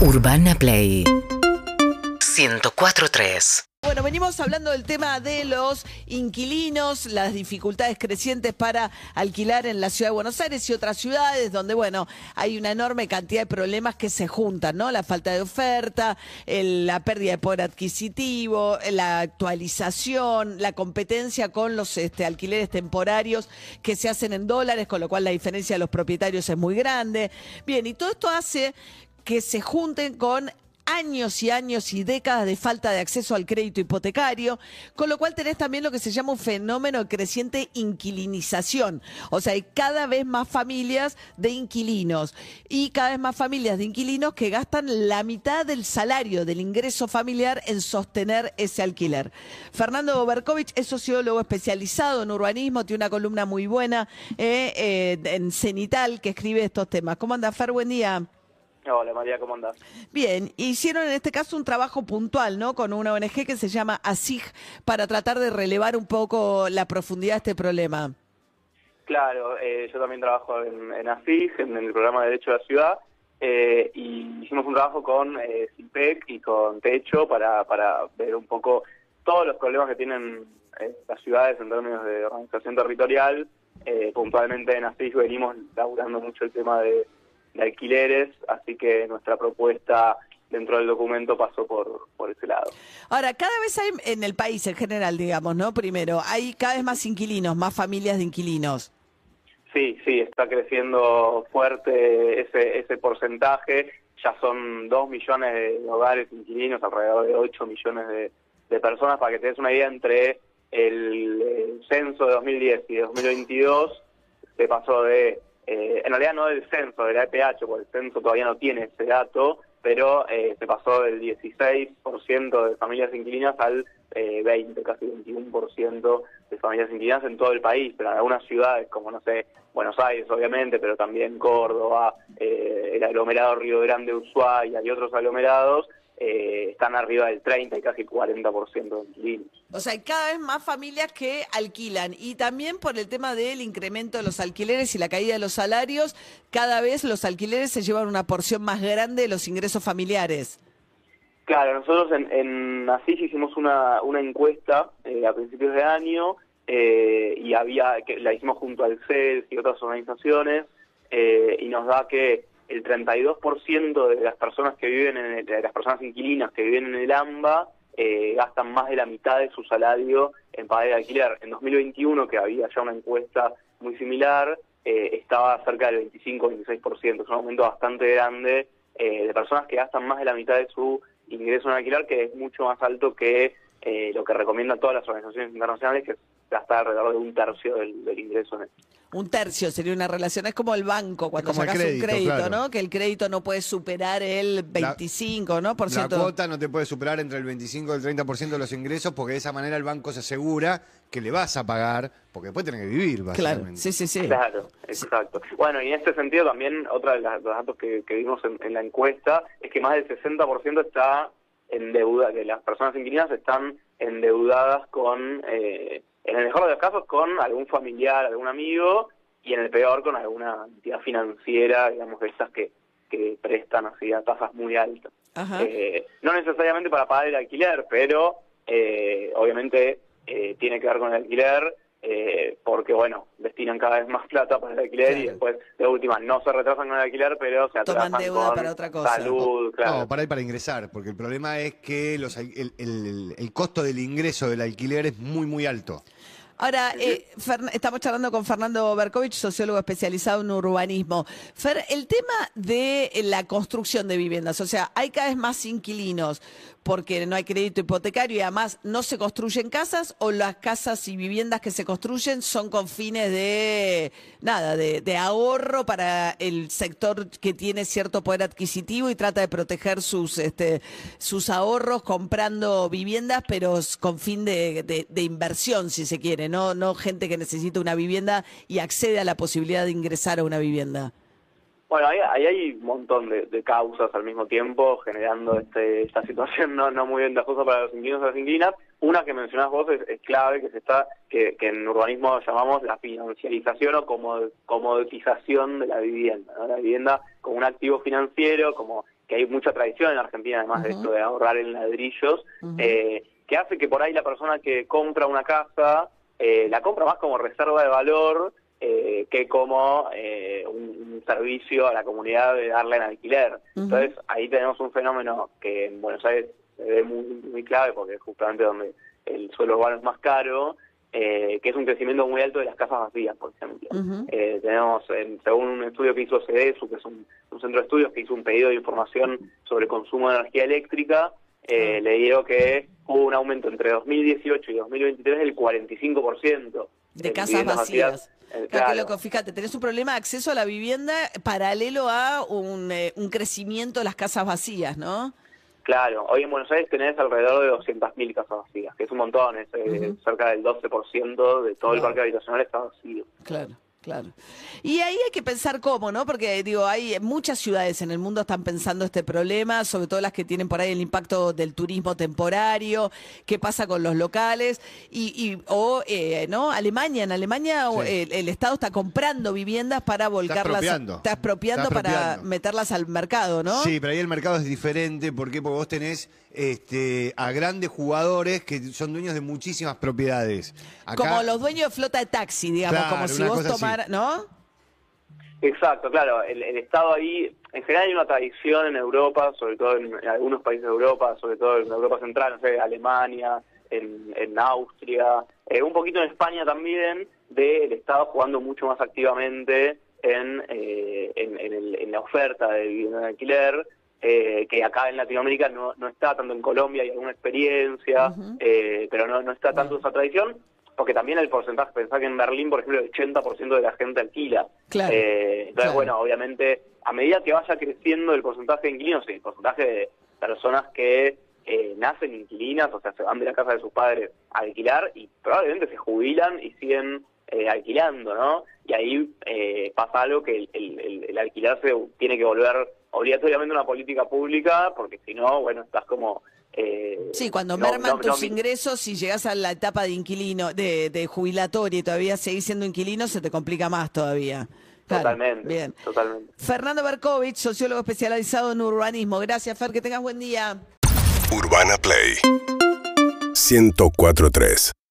Urbana Play 104.3 Bueno, venimos hablando del tema de los inquilinos, las dificultades crecientes para alquilar en la ciudad de Buenos Aires y otras ciudades donde, bueno, hay una enorme cantidad de problemas que se juntan, ¿no? La falta de oferta, la pérdida de poder adquisitivo, la actualización, la competencia con los este, alquileres temporarios que se hacen en dólares, con lo cual la diferencia de los propietarios es muy grande. Bien, y todo esto hace que se junten con años y años y décadas de falta de acceso al crédito hipotecario, con lo cual tenés también lo que se llama un fenómeno de creciente inquilinización. O sea, hay cada vez más familias de inquilinos y cada vez más familias de inquilinos que gastan la mitad del salario del ingreso familiar en sostener ese alquiler. Fernando Berkovich es sociólogo especializado en urbanismo, tiene una columna muy buena eh, eh, en Cenital que escribe estos temas. ¿Cómo anda, Fer? Buen día. Hola María, ¿cómo andás? Bien, hicieron en este caso un trabajo puntual, ¿no? Con una ONG que se llama ASIG para tratar de relevar un poco la profundidad de este problema. Claro, eh, yo también trabajo en, en AFIG, en el programa de Derecho de la Ciudad, eh, y hicimos un trabajo con eh, CIPEC y con Techo para, para ver un poco todos los problemas que tienen eh, las ciudades en términos de organización territorial. Eh, puntualmente en AFIG venimos laburando mucho el tema de, de alquileres, así que nuestra propuesta dentro del documento pasó por, por ese lado. Ahora, cada vez hay en el país en general, digamos, ¿no? Primero, hay cada vez más inquilinos, más familias de inquilinos. Sí, sí, está creciendo fuerte ese, ese porcentaje. Ya son 2 millones de hogares inquilinos, alrededor de 8 millones de, de personas. Para que te des una idea, entre el, censo de 2010 y de 2022 se pasó de, eh, en realidad no del censo, de la EPH, porque el censo todavía no tiene ese dato, pero eh, se pasó del 16% de familias inquilinas al eh, 20, casi 21% de familias inquilinas en todo el país, pero en algunas ciudades como, no sé, Buenos Aires obviamente, pero también Córdoba, eh, el aglomerado Río Grande, Ushuaia y otros aglomerados, eh, están arriba del 30 y casi 40% de inquilinos. O sea, hay cada vez más familias que alquilan. Y también por el tema del incremento de los alquileres y la caída de los salarios, cada vez los alquileres se llevan una porción más grande de los ingresos familiares. Claro, nosotros en, en ASIS hicimos una, una encuesta eh, a principios de año eh, y había que la hicimos junto al CES y otras organizaciones y nos da que el 32% de las personas que viven en el- las personas inquilinas que viven en el AMBA eh, gastan más de la mitad de su salario en pagar el alquiler. En 2021, que había ya una encuesta muy similar, eh, estaba cerca del 25-26%. Es un aumento bastante grande eh, de personas que gastan más de la mitad de su ingreso en alquiler, que es mucho más alto que eh, lo que recomiendan todas las organizaciones internacionales, que es gastar alrededor de un tercio del, del ingreso en esto. Un tercio sería una relación. Es como el banco cuando como sacas un crédito, claro. ¿no? Que el crédito no puede superar el 25, ¿no? Por La ciento. cuota no te puede superar entre el 25 y el 30% de los ingresos porque de esa manera el banco se asegura que le vas a pagar porque después tenés que vivir, Claro, básicamente. sí, sí, sí. Claro, exacto. Bueno, y en este sentido también, otra de las- los datos que, que vimos en, en la encuesta es que más del 60% está en deuda, que las personas inquilinas están endeudadas con, eh, en el mejor de los casos, con algún familiar, algún amigo, y en el peor con alguna entidad financiera, digamos, de estas que, que prestan así a tasas muy altas. Eh, no necesariamente para pagar el alquiler, pero eh, obviamente eh, tiene que ver con el alquiler, eh, porque bueno, destinan cada vez más plata para el alquiler y después de última no se retrasan con el alquiler, pero se Toman atrasan deuda con para otra cosa. salud, claro. No, para ir para ingresar, porque el problema es que los, el- el costo del ingreso del alquiler es muy, muy alto. Ahora, eh, estamos charlando con Fernando Berkovich, sociólogo especializado en urbanismo. Fer, el tema de la construcción de viviendas, o sea, hay cada vez más inquilinos porque no hay crédito hipotecario y además no se construyen casas o las casas y viviendas que se construyen son con fines de nada, de, de ahorro para el sector que tiene cierto poder adquisitivo y trata de proteger sus este, sus ahorros comprando viviendas, pero con fin de, de- de inversión, si se quiere, no, no gente que necesita una vivienda y accede a la posibilidad de ingresar a una vivienda. Bueno, ahí, ahí hay un montón de, de causas al mismo tiempo generando este, esta situación no, no muy ventajosa para los inquilinos y las inquilinas. Una que mencionás vos es, es clave, que se está que, que en urbanismo llamamos la financiarización o como, comoditización de la vivienda. ¿no? La vivienda como un activo financiero, como que hay mucha tradición en Argentina, además de esto de ahorrar en ladrillos, eh, que hace que por ahí la persona que compra una casa eh, la compra más como reserva de valor eh, que como eh, un, servicio a la comunidad de darle en alquiler. Entonces ahí tenemos un fenómeno que en Buenos Aires se ve muy, muy clave porque es justamente donde el suelo urbano es más caro, que es un crecimiento muy alto de las casas vacías, por ejemplo. tenemos, según un estudio que hizo CDSU, que es un, centro de estudios que hizo un pedido de información sobre consumo de energía eléctrica, le digo que hubo un aumento entre 2018 y 2023 del 45%. De casas vacías. Eh, claro. loco, fíjate, tenés un problema de acceso a la vivienda paralelo a un, eh, un crecimiento de las casas vacías, ¿no? Claro, hoy en Buenos Aires tenés alrededor de 200.000 casas vacías, que es un montón, es eh, cerca del 12% de todo el parque habitacional está vacío. Claro. Claro. Y ahí hay que pensar cómo, ¿no? Porque digo, hay muchas ciudades en el mundo están pensando este problema, sobre todo las que tienen por ahí el impacto del turismo temporario, qué pasa con los locales y, o eh, no, Alemania, en Alemania el, Estado está comprando viviendas para volcarlas, está expropiando, para meterlas al mercado, ¿no? Sí, pero ahí el mercado es diferente, ¿por qué? Porque vos tenés este, a grandes jugadores que son dueños de muchísimas propiedades. Como los dueños de flota de taxi, digamos, como si vos ¿no? Exacto, claro. El, Estado ahí, en general hay una tradición en Europa, sobre todo en, algunos países de Europa, sobre todo en Europa Central, no sé, Alemania, en, Austria, eh, un poquito en España también, del Estado jugando mucho más activamente en, eh, en, la oferta de vivienda de alquiler, eh, que acá en Latinoamérica no, no está tanto en Colombia, hay alguna experiencia, pero no, no está tanto esa tradición porque también el porcentaje, pensá que en Berlín, por ejemplo, el 80% de la gente alquila. Eh, entonces, bueno, obviamente, a medida que vaya creciendo el porcentaje de inquilinos, el porcentaje de personas que eh, nacen inquilinas, o sea, se van de la casa de sus padres a alquilar y probablemente se jubilan y siguen eh, alquilando, ¿no? Y ahí pasa algo que el, el, alquilarse tiene que volver obligatoriamente una política pública, porque si no, bueno, estás como eh, sí, cuando merman tus ingresos y llegas a la etapa de inquilino, de, de jubilatoria y todavía seguís siendo inquilino, se te complica más todavía. totalmente. Bien. Totalmente. Fernando Berkovich, sociólogo especializado en urbanismo. Gracias, Fer, que tengas buen día. Urbana Play 1043